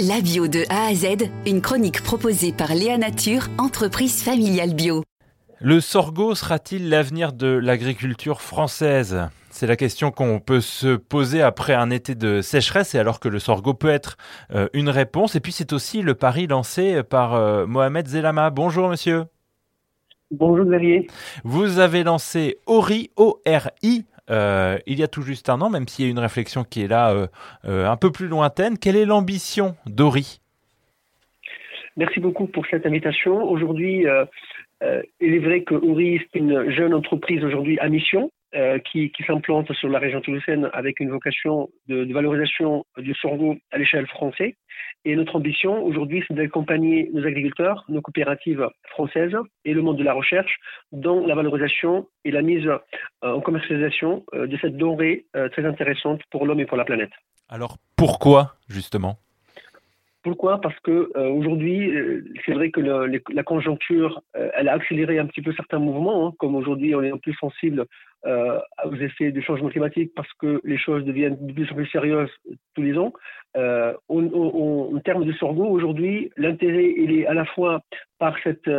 La bio de A à Z, une chronique proposée par Léa Nature, entreprise familiale bio. Le sorgho sera-t-il l'avenir de l'agriculture française? C'est la question qu'on peut se poser après un été de sécheresse et alors que le sorgho peut être euh, une réponse. Et puis c'est aussi le pari lancé par euh, Mohamed Zelama. Bonjour monsieur. Bonjour Xavier. Vous avez lancé ORI, O-R-I, euh, il y a tout juste un an, même s'il y a une réflexion qui est là euh, euh, un peu plus lointaine. Quelle est l'ambition d'Ori? Merci beaucoup pour cette invitation. Aujourd'hui, il est vrai que Ori est une jeune entreprise aujourd'hui à mission qui, qui s'implante sur la région toulousaine avec une vocation de, de valorisation du sorgho à l'échelle française. Et notre ambition aujourd'hui, c'est d'accompagner nos agriculteurs, nos coopératives françaises et le monde de la recherche dans la valorisation et la mise euh, en commercialisation euh, de cette denrée très intéressante pour l'homme et pour la planète. Alors pourquoi justement? Pourquoi? Parce que euh, aujourd'hui, euh, c'est vrai que le, la conjoncture, euh, elle a accéléré un petit peu certains mouvements. Hein, comme aujourd'hui, on est plus sensible aux effets du changement climatique parce que les choses deviennent de plus en plus sérieuses tous les ans. en termes de sorgho, aujourd'hui, l'intérêt est à la fois par cette,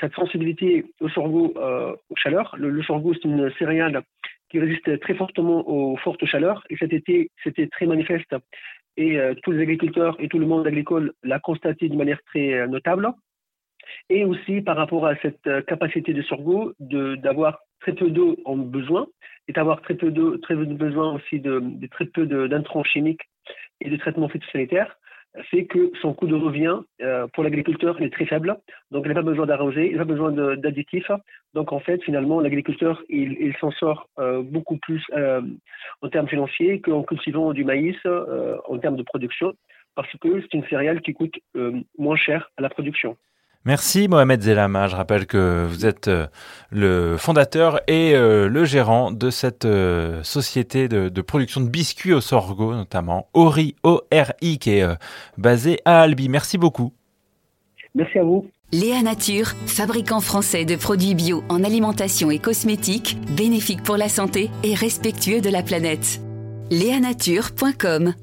cette sensibilité au sorgho, aux chaleurs. Le, sorgho, c'est une céréale qui résiste très fortement aux fortes chaleurs. Et cet été, c'était très manifeste et euh, tous les agriculteurs et tout le monde agricole l'a constaté d'une manière très euh, notable. Et aussi par rapport à cette euh, capacité de sorgho d'avoir très peu d'eau en besoin et d'avoir très peu d'eau, très peu de besoin aussi de, très peu d'intrants chimiques et de traitements phytosanitaires fait que son coût de revient euh, pour l'agriculteur est très faible. Donc, il n'a pas besoin d'arroser, il n'a pas besoin d'additifs. Donc, en fait, finalement, l'agriculteur, il, il s'en sort euh, beaucoup plus euh, en termes financiers qu'en cultivant du maïs en termes de production, parce que c'est une céréale qui coûte moins cher à la production. Merci Mohamed Zelama. Je rappelle que vous êtes euh, le fondateur et euh, le gérant de cette euh, société de, production de biscuits au sorgho, notamment Ori, O-R-I, qui est basée à Albi. Merci beaucoup. Merci à vous. Léa Nature, fabricant français de produits bio en alimentation et cosmétiques, bénéfique pour la santé et respectueux de la planète. Léanature.com